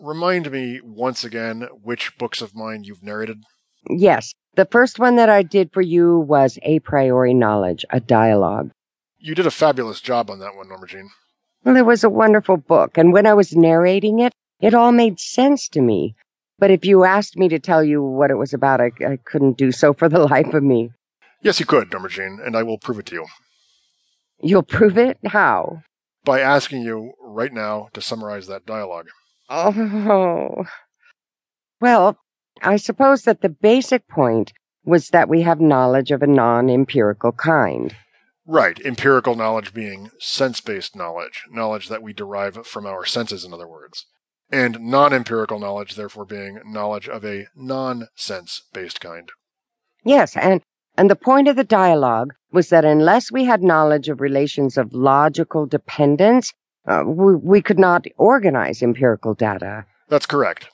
remind me once again which books of mine you've narrated? Yes, the first one that I did for you was A Priori Knowledge, a dialogue. You did a fabulous job on that one, Norma Jean. Well, it was a wonderful book, and when I was narrating it, it all made sense to me. But if you asked me to tell you what it was about, I, I couldn't do so for the life of me. Yes, you could, Norma Jean, and I will prove it to you. You'll prove it? How? By asking you right now to summarize that dialogue. Oh. Well, I suppose that the basic point was that we have knowledge of a non empirical kind. Right, empirical knowledge being sense based knowledge, knowledge that we derive from our senses, in other words. And non empirical knowledge, therefore, being knowledge of a non sense based kind. Yes, and, and the point of the dialogue was that unless we had knowledge of relations of logical dependence, uh, we, we could not organize empirical data. That's correct.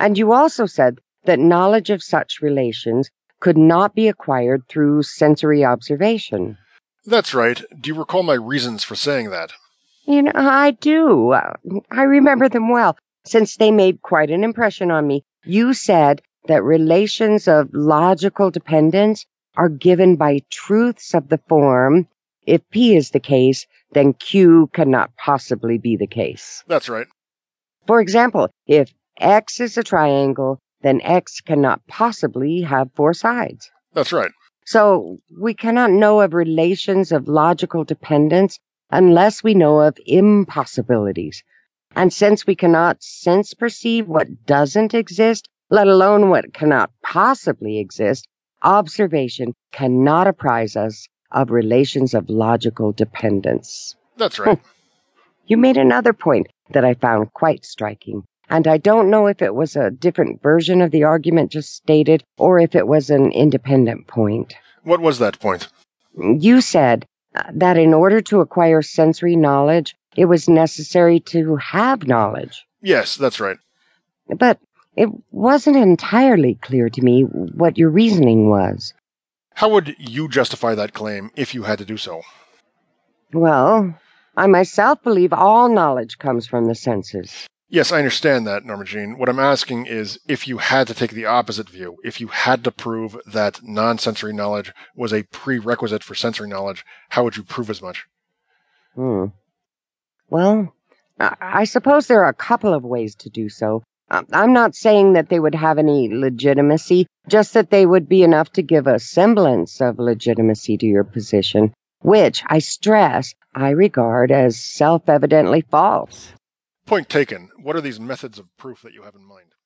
And you also said that knowledge of such relations could not be acquired through sensory observation. That's right. Do you recall my reasons for saying that? You know, I do. Uh, I remember them well, since they made quite an impression on me. You said that relations of logical dependence are given by truths of the form. If P is the case, then Q cannot possibly be the case. That's right. For example, if X is a triangle, then X cannot possibly have four sides. That's right. So we cannot know of relations of logical dependence unless we know of impossibilities. And since we cannot sense perceive what doesn't exist, let alone what cannot possibly exist, observation cannot apprise us of relations of logical dependence. That's right. You made another point that I found quite striking, and I don't know if it was a different version of the argument just stated or if it was an independent point. What was that point? You said uh, that in order to acquire sensory knowledge, it was necessary to have knowledge. Yes, that's right. But it wasn't entirely clear to me what your reasoning was. How would you justify that claim if you had to do so? Well, I myself believe all knowledge comes from the senses. Yes, I understand that, Norma Jean. What I'm asking is if you had to take the opposite view, if you had to prove that non sensory knowledge was a prerequisite for sensory knowledge, how would you prove as much? Hmm. Well, I I suppose there are a couple of ways to do so. Um, I'm not saying that they would have any legitimacy, just that they would be enough to give a semblance of legitimacy to your position, which, I stress, I regard as self evidently false. Point taken. What are these methods of proof that you have in mind?